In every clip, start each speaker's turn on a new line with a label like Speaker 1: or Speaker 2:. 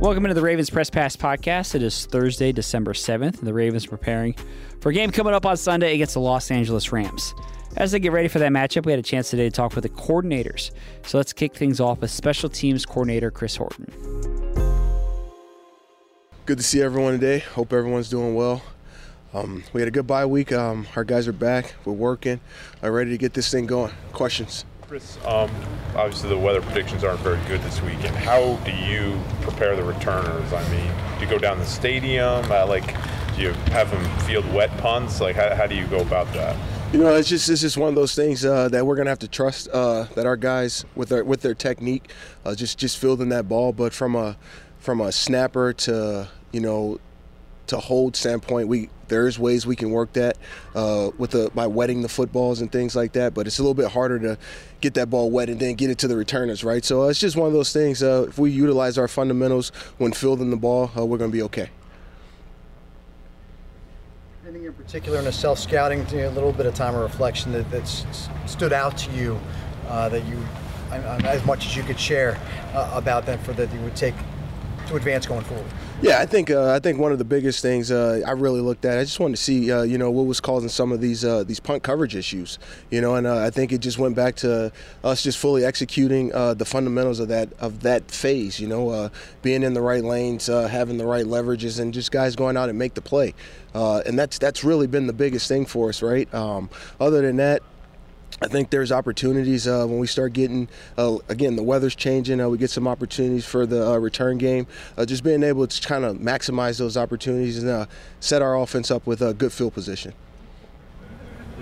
Speaker 1: Welcome into the Ravens Press Pass podcast. It is Thursday, December 7th, and the Ravens are preparing for a game coming up on Sunday against the Los Angeles Rams. As they get ready for that matchup, we had a chance today to talk with the coordinators. So let's kick things off with special teams coordinator Chris Horton.
Speaker 2: Good to see everyone today. Hope everyone's doing well. Um, we had a good bye week. Um, our guys are back. We're working. I'm ready to get this thing going. Questions?
Speaker 3: Chris, um, obviously the weather predictions aren't very good this weekend. How do you prepare the returners? I mean, do you go down the stadium? Uh, like, do you have them field wet punts? Like, how, how do you go about that?
Speaker 2: You know, it's just it's just one of those things uh, that we're gonna have to trust uh, that our guys with their with their technique, uh, just just fielding that ball. But from a from a snapper to you know to hold standpoint, we there's ways we can work that uh, with the by wetting the footballs and things like that. But it's a little bit harder to get that ball wet and then get it to the returners, right? So uh, it's just one of those things. Uh, if we utilize our fundamentals when fielding the ball, uh, we're going to be okay.
Speaker 4: Anything in particular in a self scouting, a little bit of time of reflection that that's stood out to you uh, that you, as much as you could share uh, about that for that you would take to advance going forward.
Speaker 2: Yeah, I think uh, I think one of the biggest things uh, I really looked at. I just wanted to see, uh, you know, what was causing some of these uh, these punt coverage issues. You know, and uh, I think it just went back to us just fully executing uh, the fundamentals of that of that phase. You know, being in the right lanes, having the right leverages, and just guys going out and make the play. and that's that's really been the biggest thing for us, right? Um, other than that, I think there's opportunities uh, when we start getting, uh, again, the weather's changing. Uh, we get some opportunities for the uh, return game. Uh, just being able to kind of maximize those opportunities and uh, set our offense up with a good field position.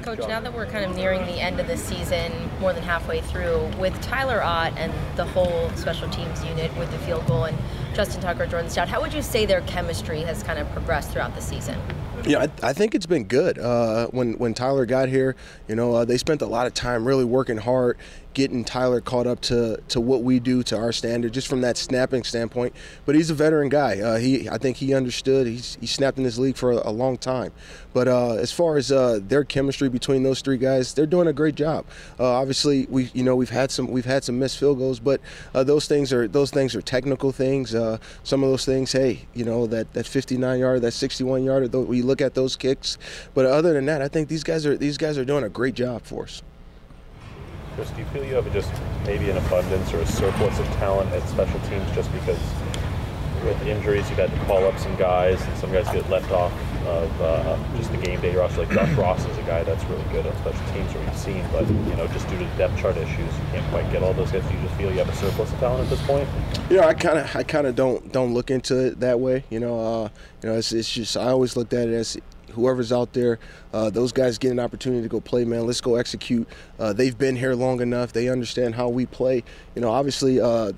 Speaker 5: Coach, now that we're kind of nearing the end of the season, more than halfway through, with Tyler Ott and the whole special teams unit with the field goal and Justin Tucker, Jordan Stout, how would you say their chemistry has kind of progressed throughout the season?
Speaker 2: Yeah, I, I, think it's been good. Uh, when when Tyler got here, you know, uh, they spent a lot of time really working hard, getting Tyler caught up to, to what we do to our standard, just from that snapping standpoint. But he's a veteran guy. Uh, he I think he understood. He's he snapped in this league for a, a long time. But uh, as far as uh, their chemistry between those three guys, they're doing a great job. Uh, obviously, we you know we've had some we've had some missed field goals, but those things are those things are technical things. some of those things, hey, you know that that 59 yard, that 61 yard, we look at those kicks. But other than that, I think these guys are these guys are doing a great job for us.
Speaker 3: Chris, do you feel you have just maybe an abundance or a surplus of talent at special teams just because with injuries you've had to call up some guys and some guys get left off of uh, just the game day roster. Like Josh Ross is a guy that's really good on special teams that we've seen, but you know just due to depth chart issues, you can't quite get all those guys. Do you just feel you have a surplus of talent at this point?
Speaker 2: Know, I kind of I kind of don't don't look into it that way. You know, uh, you know, it's, it's just I always looked at it as whoever's out there, uh, those guys get an opportunity to go play, man. Let's go execute. Uh, they've been here long enough. They understand how we play. You know, obviously, uh,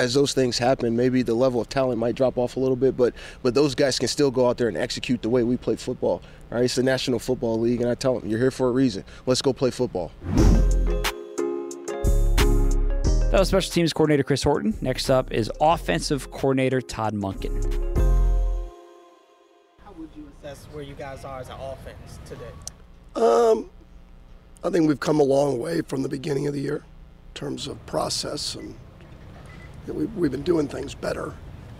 Speaker 2: as those things happen, maybe the level of talent might drop off a little bit, but but those guys can still go out there and execute the way we play football. All right, it's the National Football League, and I tell them, you're here for a reason. Let's go play football.
Speaker 1: That was special teams coordinator Chris Horton. Next up is offensive coordinator Todd Monken.
Speaker 6: Assess where you guys are as an offense today?
Speaker 7: Um, I think we've come a long way from the beginning of the year in terms of process and we, we've been doing things better.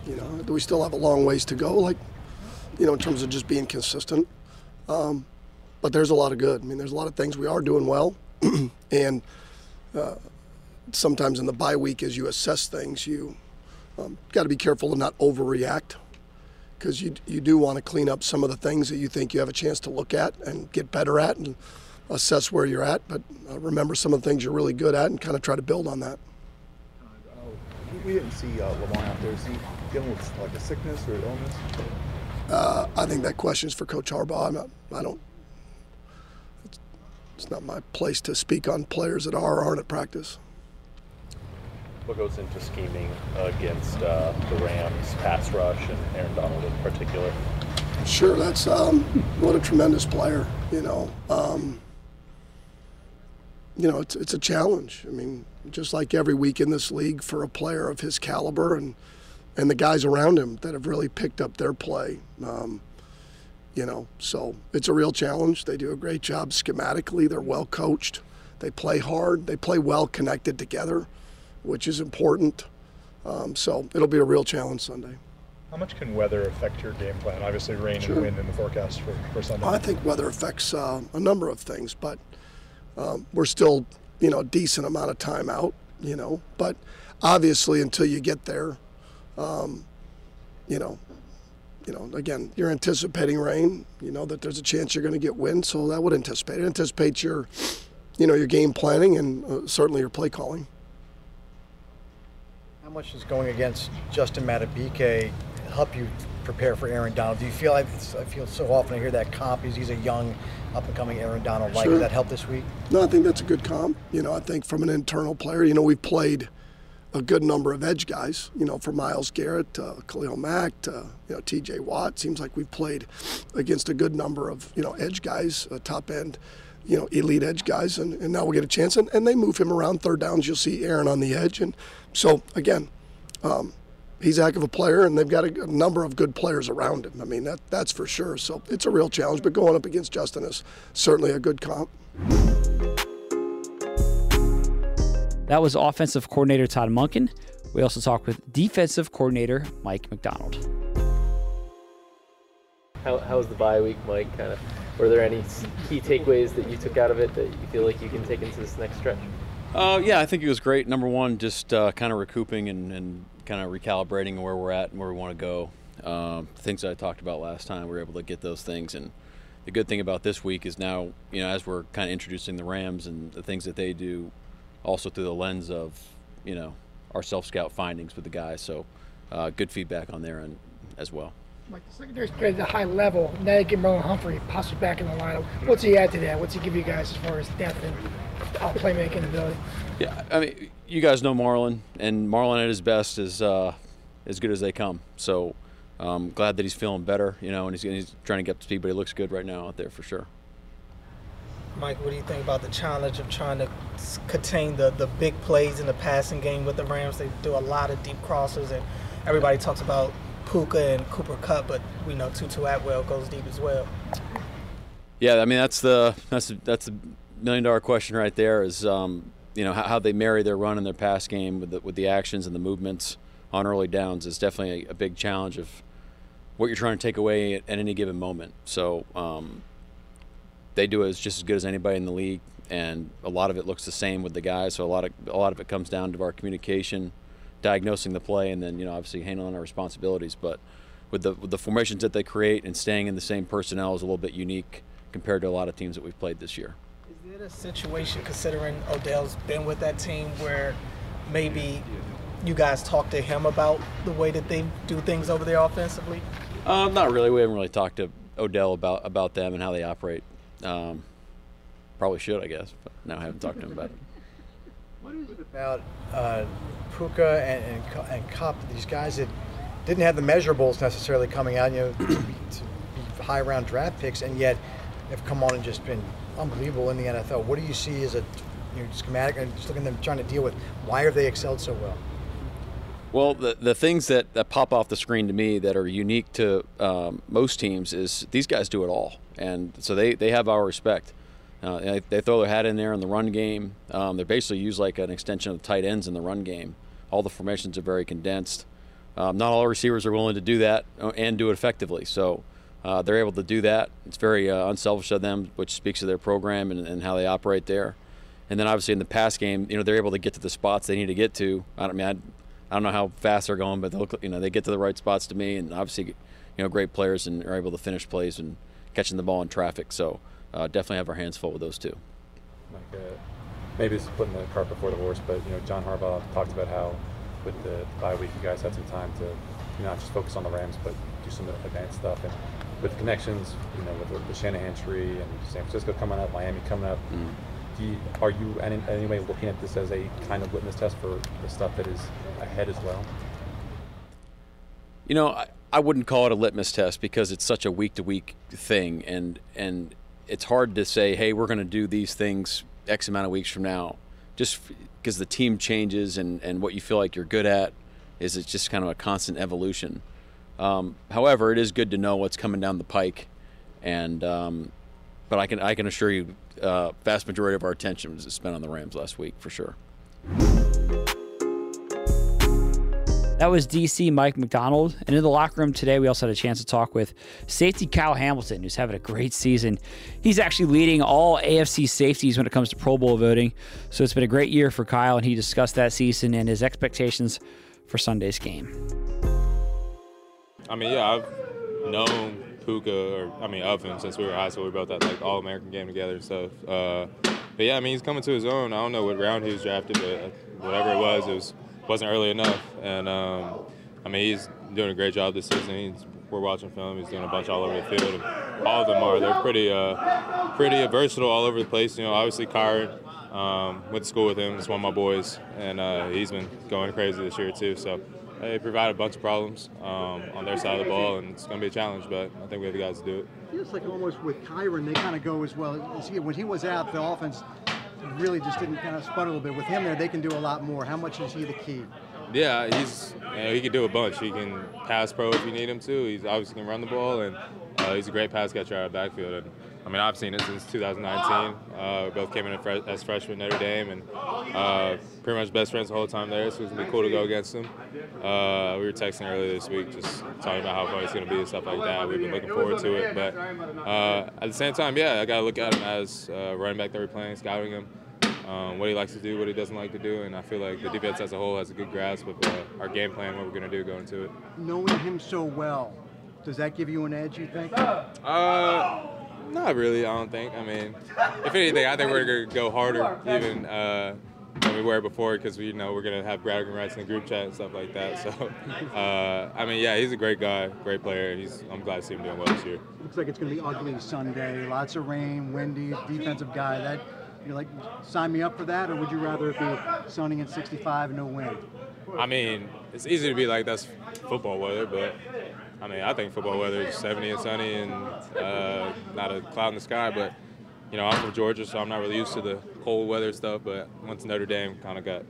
Speaker 7: You know, we still have a long ways to go? Like, you know, in terms of just being consistent. Um, but there's a lot of good. I mean, there's a lot of things we are doing well, and uh, sometimes in the bye week, as you assess things, you um, got to be careful to not overreact because you you do want to clean up some of the things that you think you have a chance to look at and get better at and assess where you're at. But uh, remember some of the things you're really good at and kind of try to build on that
Speaker 8: we didn't see uh, out there. Is he dealing with like a sickness or illness?
Speaker 7: Uh, I think that question is for Coach Harbaugh. I'm not, I don't. It's, it's not my place to speak on players that are or aren't at practice.
Speaker 3: What goes into scheming against uh, the Rams pass rush and Aaron Donald in particular?
Speaker 7: Sure, that's um, what a tremendous player. You know, um, you know, it's it's a challenge. I mean, just like every week in this league for a player of his caliber and and the guys around him that have really picked up their play. Um, you know, so it's a real challenge. They do a great job schematically. They're well coached. They play hard. They play well connected together, which is important. Um, so it'll be a real challenge Sunday.
Speaker 9: How much can weather affect your game plan? Obviously, rain
Speaker 7: Sure.
Speaker 9: and wind in the forecast for, for Sunday.
Speaker 7: I think weather affects uh, a number of things, but um, we're still, you know, a decent amount of time out, you know. But obviously, until you get there, um, you know, you know, again, you're anticipating rain. You know that there's a chance you're going to get wind, so that would anticipate. It anticipates your, you know, your game planning and uh, certainly your play calling.
Speaker 4: How much is going against Justin Madubuike help you prepare for Aaron Donald? Do you feel like I feel so often I hear that comp? He's, he's a young, up and coming Aaron Donald. Like
Speaker 7: Sure.
Speaker 4: did that help this week?
Speaker 7: No, I think that's a good comp. You know, I think from an internal player, you know, we've played a good number of edge guys. You know, from Myles Garrett to Khalil Mack to you know T.J. Watt. Seems like we've played against a good number of you know edge guys, uh, top end, you know, elite edge guys, and, and now we get a chance. And, and they move him around third downs. You'll see Aaron on the edge, and so again. Um, He's a heck of a player, and they've got a, a number of good players around him. I mean, that, that's for sure. So it's a real challenge, but going up against Justin is certainly a good comp.
Speaker 1: That was offensive coordinator Todd Monken. We also talked with defensive coordinator Mike Macdonald.
Speaker 10: How, how was the bye week, Mike? Kind of, were there any key takeaways that you took out of it that you feel like you can take into this next stretch?
Speaker 11: Uh, yeah, I think it was great. Number one, just uh, kind of recouping and, and kind of recalibrating where we're at and where we want to go. Um, things that I talked about last time, we were able to get those things. And the good thing about this week is now, you know, as we're kind of introducing the Rams and the things that they do, also through the lens of, you know, our self scout findings with the guys. So uh, good feedback on their end as well.
Speaker 12: Like the secondary's played at a high level. Now you get Marlon Humphrey possibly back in the lineup. What's he add to that? What's he give you guys as far as depth and uh, playmaking ability?
Speaker 11: Yeah, I mean, you guys know Marlon, and Marlon at his best is uh, as good as they come. So, um, glad that he's feeling better, you know, and he's, he's trying to get up to speed, but he looks good right now out there for sure.
Speaker 6: Mike, what do you think about the challenge of trying to contain the, the big plays in the passing game with the Rams? They do a lot of deep crosses, and everybody talks about Puka and Cooper Kupp, but we know Tutu Atwell goes deep as well.
Speaker 11: Yeah, I mean that's the that's that's the million dollar question right there. Is um, you know how, how they marry their run and their pass game with the, with the actions and the movements on early downs is definitely a, a big challenge of what you're trying to take away at, at any given moment. So um, they do it just as good as anybody in the league, and a lot of it looks the same with the guys. So a lot of a lot of it comes down to our communication, diagnosing the play, and then you know obviously handling our responsibilities. But with the with the formations that they create and staying in the same personnel is a little bit unique compared to a lot of teams that we've played this year.
Speaker 6: Is it a situation, considering Odell's been with that team, where maybe you guys talk to him about the way that they do things over there offensively?
Speaker 11: Uh, not really. We haven't really talked to Odell about about them and how they operate. Um, probably should, I guess, but no, I haven't talked to him about it.
Speaker 4: What is it about uh, Puka and, and, and Kupp, these guys that didn't have the measurables necessarily coming out, you know, to be, high round draft picks, and yet have come on and just been unbelievable in the NFL. What do you see as a you know, schematic and just looking at them trying to deal with why have they excelled so well?
Speaker 11: Well, the, the things that, that pop off the screen to me that are unique to um, most teams is these guys do it all. And so they, they have our respect. Uh, they, they throw their hat in there in the run game. Um, they're basically used like an extension of tight ends in the run game. All the formations are very condensed. Um, not all receivers are willing to do that uh, and do it effectively. So uh, they're able to do that. It's very uh, unselfish of them, which speaks to their program and, and how they operate there. And then obviously in the pass game, you know, they're able to get to the spots they need to get to. I mean I, I don't know how fast they're going, but they look, you know, they get to the right spots to me, and obviously, you know, great players and are able to finish plays and catching the ball in traffic. So uh, definitely have our hands full with those two.
Speaker 3: Like, uh, maybe this is putting the cart before the horse, but you know, John Harbaugh talked about how with the bye week, you guys had some time to, you know, not just focus on the Rams, but do some advanced stuff. And with the connections, you know, with the, the Shanahan tree and San Francisco coming up, Miami coming up, do you, are you in any way looking at this as a kind of litmus test for the stuff that is ahead as well?
Speaker 11: You know, I, I wouldn't call it a litmus test because it's such a week to week thing, and and it's hard to say, hey, we're going to do these things X amount of weeks from now, just because the team changes and and what you feel like you're good at is it's just kind of a constant evolution. Um, however, it is good to know what's coming down the pike, and um, but I can I can assure you, uh, vast majority of our attention was spent on the Rams last week for sure.
Speaker 1: That was DC Mike Macdonald. And in the locker room today, we also had a chance to talk with safety Kyle Hamilton, who's having a great season. He's actually leading all AFC safeties when it comes to Pro Bowl voting. So it's been a great year for Kyle, and he discussed that season and his expectations for Sunday's game.
Speaker 13: I mean, yeah, I've known Puka, or I mean, of him since we were high school. We both had like all American game together and stuff. Uh, but yeah, I mean, he's coming to his own. I don't know what round he was drafted, but whatever it was, it was wasn't early enough. And um, I mean, he's doing a great job this season. He's, we're watching film. He's doing a bunch all over the field. All of them are. They're pretty, uh, pretty versatile all over the place. You know, obviously Kyren um, went to school with him. He's one of my boys, and uh, he's been going crazy this year too. So they provide a bunch of problems um, on their side of the ball, and it's going to be a challenge. But I think we have the guys to do it.
Speaker 4: Feels like almost with Kyren, they kind of go as well. When he was out, the offense really just didn't kind of spun a little bit. With him there, they can do a lot more. How much is he the key?
Speaker 13: Yeah, he's you know, he can do a bunch. He can pass pro if you need him to. He's obviously can run the ball, and uh, he's a great pass catcher out of backfield. And I mean, I've seen it since 2019. Uh, we both came in as freshmen at Notre Dame, and uh, pretty much best friends the whole time there. So it's gonna be cool to go against him. Uh, we were texting earlier this week, just talking about how fun it's gonna be and stuff like that. We've been looking forward to it, but uh, at the same time, yeah, I gotta look at him as uh, running back that we're playing, scouting him um, what he likes to do, what he doesn't like to do, and I feel like the defense as a whole has a good grasp of uh, our game plan, what we're going to do going into it.
Speaker 4: Knowing him so well, does that give you an edge? You think?
Speaker 13: Uh, not really. I don't think. I mean, if anything, I think we're going to go harder even. Uh, than we were before because we you know we're gonna have bragging rights in the group chat and stuff like that. So, uh, I mean, yeah, he's a great guy, great player. He's I'm glad to see him doing well this year.
Speaker 4: Looks like it's gonna be ugly Sunday. Lots of rain, windy, defensive guy. That you're like sign me up for that, or would you rather it be sunny and 65 and no wind?
Speaker 13: I mean, it's easy to be like that's football weather, but I mean, I think football weather is 70 and sunny and uh, not a cloud in the sky. But you know, I'm from Georgia, so I'm not really used to the cold weather stuff. But once Notre Dame kind of got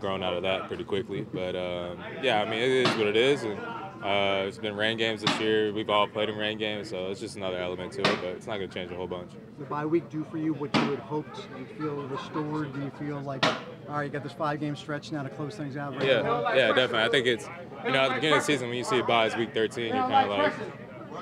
Speaker 13: grown out of that pretty quickly. But um, yeah, I mean, it is what it is, and uh, it's been rain games this year. We've all played in rain games, so it's just another element to it, but it's not going to change a whole bunch.
Speaker 4: The bye week do for you what you had hoped? Do you feel restored? Do you feel like, all right, you got this five game stretch now to close things out? Right
Speaker 13: yeah, yeah, definitely. I think it's, you know, at the beginning of the season when you see a bye, it's week 13, you're kind of like,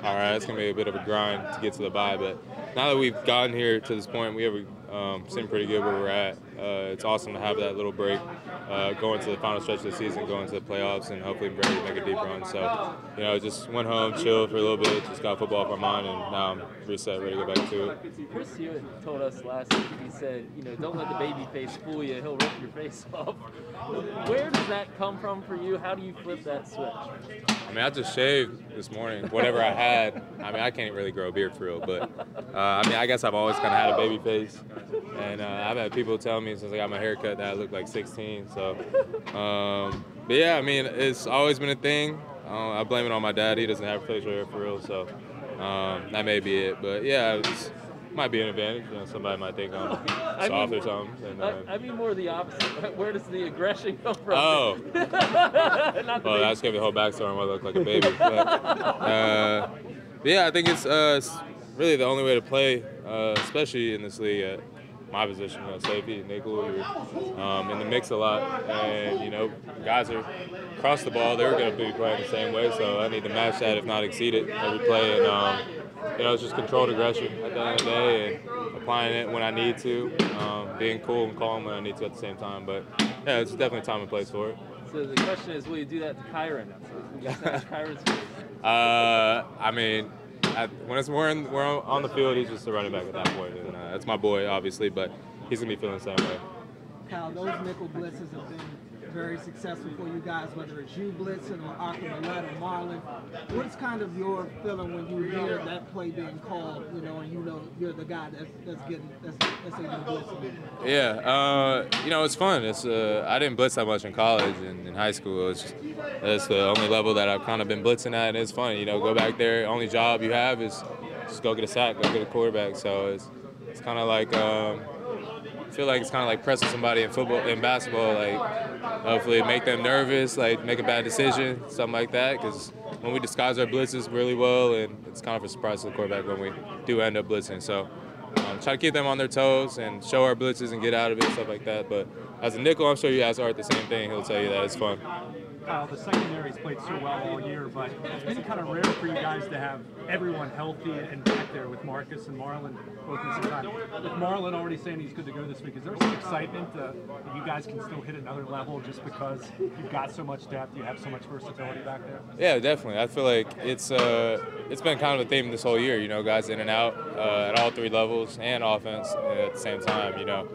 Speaker 13: all right, it's going to be a bit of a grind to get to the bye, but now that we've gotten here to this point, we have um, seem pretty good where we're at. Uh, it's awesome to have that little break, uh, going to the final stretch of the season, going to the playoffs, and hopefully ready to make a deep run. So, you know, just went home, chilled for a little bit, just got football off my mind, and now I'm reset, ready to go back to it.
Speaker 10: Chris Hewitt told us last week, he said, you know, don't let the baby face fool you, he'll rip your face off. Where does that come from for you? How do you flip that switch?
Speaker 13: I mean, I just shaved this morning, whatever I had. I mean, I can't really grow a beard for real, but uh, I mean, I guess I've always kind of had a baby face. And uh, I've had people tell me since I got my haircut that I look like 16. So, um, but yeah, I mean, it's always been a thing. Uh, I blame it on my dad. He doesn't have a facial hair for real, so um, that may be it. But yeah, it might be an advantage. You know, somebody might think I'm
Speaker 10: I
Speaker 13: soft
Speaker 10: mean,
Speaker 13: or something. And,
Speaker 10: I,
Speaker 13: uh,
Speaker 10: I mean more the opposite. Where does the aggression come from?
Speaker 13: Oh. Well, that's gonna be the whole backstory on why I look like a baby. But, uh, but yeah, I think it's, uh, really the only way to play, uh, especially in this league my position, you know, safety, nickel. You're um, in the mix a lot, and you know, guys are across the ball. They're gonna be playing the same way, so I need to match that, if not exceed it, every play. And um, you know, it's just controlled aggression at the end of the day, and applying it when I need to, um, being cool and calm when I need to at the same time. But yeah, it's definitely time and place for it.
Speaker 10: So the question is, will you do that to Kyren? Smash Kyren's?
Speaker 13: Uh, I mean, at, when it's we're, in, we're on the field, he's just a running back at that point, and uh, that's my boy, obviously. But he's gonna be feeling the same way.
Speaker 14: Kyle, those nickel blitzes have been very successful for you guys, whether it's you blitzing or Aquamalette or Marlon. What's kind of your feeling when you hear that play being called, you know, and you know you're the guy that's, that's getting, that's, that's blitzing?
Speaker 13: Yeah, uh, you know it's fun. It's uh, I didn't blitz that much in college and in high school. It's just, it's the only level that I've kind of been blitzing at, and it's fun. You know, go back there. Only job you have is just go get a sack, go get a quarterback. So it's it's kind of like um, I feel like it's kind of like pressing somebody in football, in basketball. Like hopefully make them nervous, like make a bad decision, something like that. Because when we disguise our blitzes really well, and it's kind of a surprise to the quarterback when we do end up blitzing. So um, try to keep them on their toes and show our blitzes and get out of it, stuff like that. But as a nickel, I'm sure you ask Art the same thing. He'll tell you that it's fun.
Speaker 15: Kyle, the secondary's played so well all year, but it's been kind of rare for you guys to have everyone healthy and back there with Marcus and Marlon both missing time. With Marlon already saying he's good to go this week, is there some excitement uh, that you guys can still hit another level just because you've got so much depth, you have so much versatility back there?
Speaker 13: Yeah, definitely. I feel like it's uh, it's been kind of a theme this whole year. You know, guys in and out uh, at all three levels and offense at the same time. You know,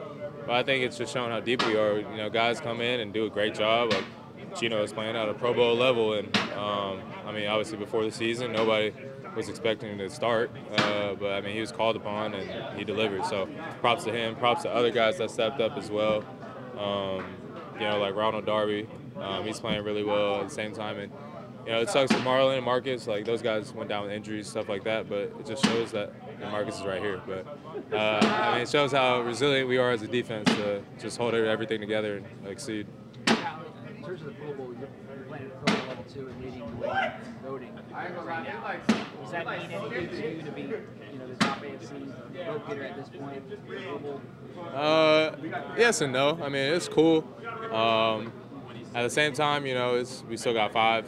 Speaker 13: but I think it's just showing how deep we are. You know, guys come in and do a great job. Like Geno is playing at a Pro Bowl level, and um, I mean, obviously before the season, nobody was expecting him to start, uh, but I mean, he was called upon and he delivered. So, props to him. Props to other guys that stepped up as well. Um, you know, like Ronald Darby, um, he's playing really well at the same time, and you know, it sucks for Marlon and Marcus. Like those guys went down with injuries, stuff like that. But it just shows that Marcus is right here. But uh, I mean, it shows how resilient we are as a defense to just hold everything together and exceed
Speaker 16: in terms of the Pro Bowl, you're playing at Pro Bowl level two leading voting right now. Does that mean anything to you to be, you know, the top AFC vote getter at this point?
Speaker 13: Uh, yes and no. I mean, it's cool. Um, at the same time, you know, it's we still got five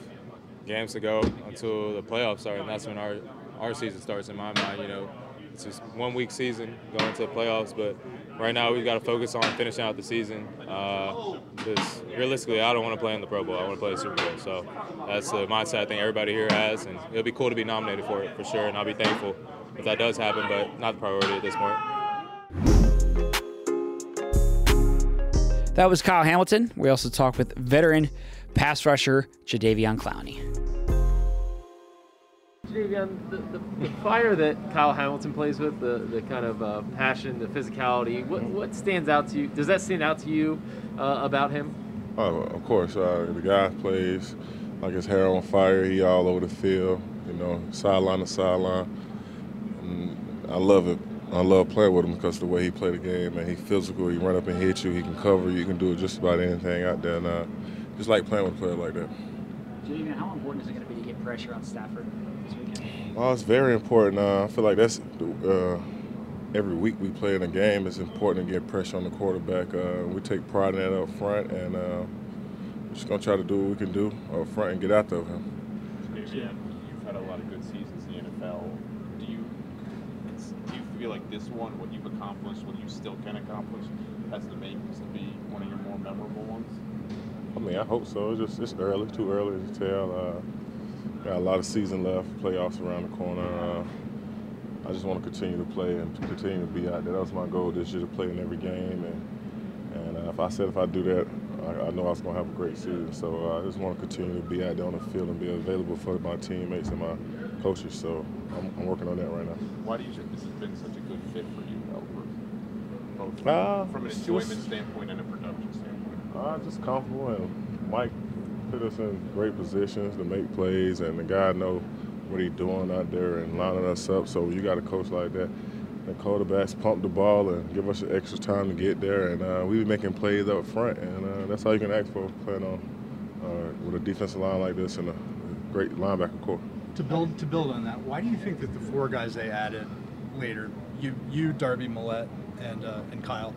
Speaker 13: games to go until the playoffs start, and that's when our our season starts. In my mind, you know, it's just one week season going to the playoffs, but right now we've got to focus on finishing out the season. Because uh, realistically, I don't want to play in the Pro Bowl. I want to play the Super Bowl. So that's the mindset I think everybody here has, and it'll be cool to be nominated for it for sure. And I'll be thankful if that does happen, but not the priority at this point.
Speaker 1: That was Kyle Hamilton. We also talked with veteran pass rusher Jadeveon Clowney.
Speaker 10: Jadeveon, the, the, the, fire that Kyle Hamilton plays with, the, the kind of uh, passion, the physicality, what, what stands out to you? Does that stand out to you uh, about him?
Speaker 17: Oh, of course. Uh, the guy plays like his hair on fire. He all over the field, you know, sideline to sideline. And I love it. I love playing with him because the way he play the game, and he physical. He run up and hit you. He can cover you. He can do just about anything out there. And uh, just like playing with a player like that.
Speaker 16: Jadeveon, how important is it going to be to get pressure on Stafford?
Speaker 17: Well, it's very important. Uh, I feel like that's uh, every week we play in a game. It's important to get pressure on the quarterback. Uh, we take pride in that up front, and uh, we're just gonna try to do what we can do up front and get after him.
Speaker 18: Yeah, you've had a lot of good seasons in the NFL. Do you do you feel like this one, what you've accomplished, what you still can accomplish, has the makings to be one of your more memorable ones?
Speaker 17: I mean, I hope so. It's just it's early, too early to tell. Got a lot of season left, playoffs around the corner. Uh, I just want to continue to play and continue to be out there. That was my goal this year to play in every game. And, and uh, if I said if I do that, I, I know I was going to have a great season. So uh, I just want to continue to be out there on the field and be available for my teammates and my coaches. So I'm, I'm working on that right now.
Speaker 18: Why do you think this has been such a good fit for you, Albert? Both
Speaker 17: uh,
Speaker 18: from an enjoyment standpoint and a production standpoint?
Speaker 17: Uh, just comfortable. And Mike put us in great positions to make plays, and the guy know what he's doing out there and lining us up. So you got a coach like that. The quarterbacks pump the ball and give us extra time to get there, and uh, we be making plays up front, and uh, that's all you can ask for playing on uh, with a defensive line like this and a great linebacker corps.
Speaker 9: To build to build on that, why do you think that the four guys they added later, you, you, Darby, Maulet, and uh, and Kyle,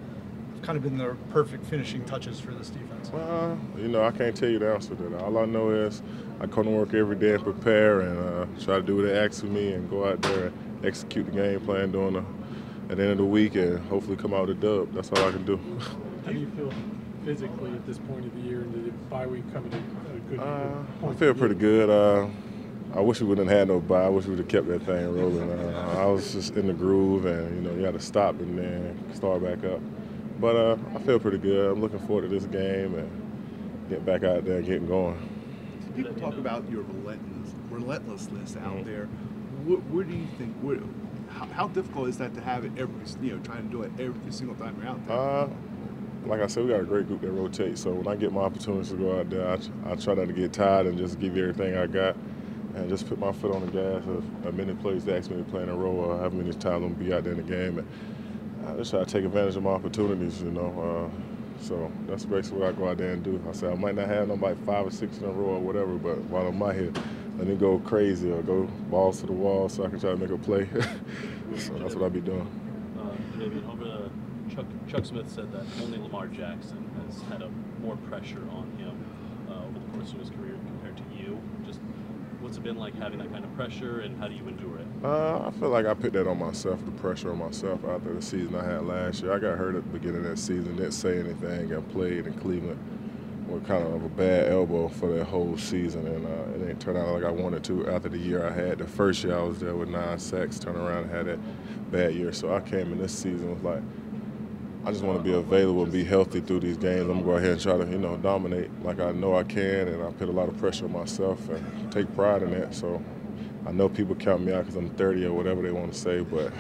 Speaker 9: kind of been the perfect finishing touches for this defense?
Speaker 17: Well, you know, I can't tell you the answer to that. All I know is I come to work every day and prepare and uh, try to do what they ask of me and go out there and execute the game plan during the at the end of the week and hopefully come out with a dub. That's all I can do.
Speaker 15: How do you feel physically at this point of the year and the bye week coming at a good
Speaker 17: uh, I feel pretty good. Uh, I wish we wouldn't have had no bye. I wish we would have kept that thing rolling. Uh, I was just in the groove, and you know, you had to stop and then start back up. But uh, I feel pretty good. I'm looking forward to this game and getting back out there and getting going.
Speaker 8: People talk about your relentless, relentlessness out
Speaker 17: Mhm.
Speaker 8: there. What, what do you think? What, how, how difficult is that to have it every, you know, trying to do it every single time you're out there?
Speaker 17: Uh, like I said, we got a great group that rotates. So when I get my opportunities to go out there, I, I try not to get tired and just give you everything I got and just put my foot on the gas. As, as many plays they ask me to play in a row or how many times I'm going to be out there in the game. And I just try to take advantage of my opportunities, you know. Uh, so that's basically what I go out there and do. I say I might not have nobody five or six in a row or whatever, but while I'm out here, let me go crazy or go balls to the wall so I can try to make a play. so that's what I be doing.
Speaker 3: Uh, over to Chuck, Chuck Smith said that only Lamar Jackson
Speaker 19: has had a more pressure on him uh, over the course of his career compared to you. Just what's it been like having that kind of pressure, and how do you endure it?
Speaker 17: Uh, I feel like I put that on myself, the pressure on myself after the season I had last year. I got hurt at the beginning of that season, didn't say anything, got played in Cleveland with kind of a bad elbow for that whole season, and uh, it didn't turn out like I wanted to after the year I had. The first year I was there with nine sacks, turned around and had that bad year. So I came in this season with like, I just want to be available and be healthy through these games. I'm gonna go ahead and try to, you know, dominate like I know I can, and I put a lot of pressure on myself and take pride in that. So I know people count me out because I'm 30 or whatever they want to say, but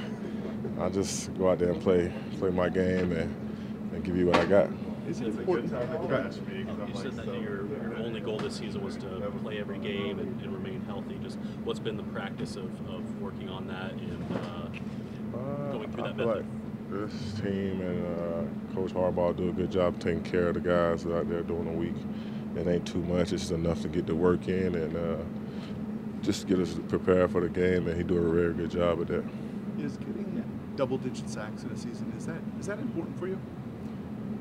Speaker 17: I just go out there and play, play my game and, and give you what I got.
Speaker 19: Is it important? You said that your, your only goal this season was to play every game and, and remain healthy. Just what's been the practice of, of working on that and uh, going through that method?
Speaker 17: like this team and uh, Coach Harbaugh do a good job taking care of the guys out there during the week. It ain't too much; it's just enough to get the work in and uh, just get us prepared for the game. And he do a very good job at that.
Speaker 8: Is getting double-digit sacks in a season is that is that important for you?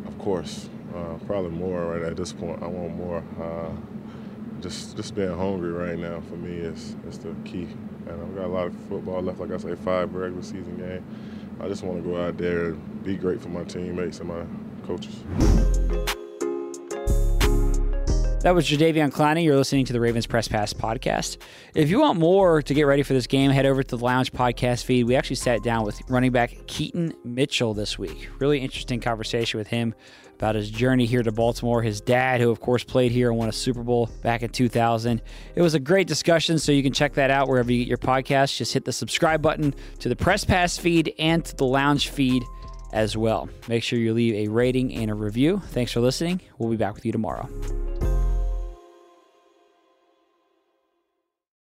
Speaker 17: Of course, uh, probably more right at this point. I want more. Uh, just just being hungry right now for me is is the key. And I've got a lot of football left. Like I say, five regular season games. I just want to go out there and be great for my teammates and my coaches.
Speaker 1: That was Jadeveon Clowney. You're listening to the Ravens Press Pass podcast. If you want more to get ready for this game, head over to the Lounge podcast feed. We actually sat down with running back Keaton Mitchell this week. Really interesting conversation with him about his journey here to Baltimore. His dad, who of course played here and won a Super Bowl back in 2000. It was a great discussion, so you can check that out wherever you get your podcast. Just hit the subscribe button to the Press Pass feed and to the Lounge feed as well. Make sure you leave a rating and a review. Thanks for listening. We'll be back with you tomorrow.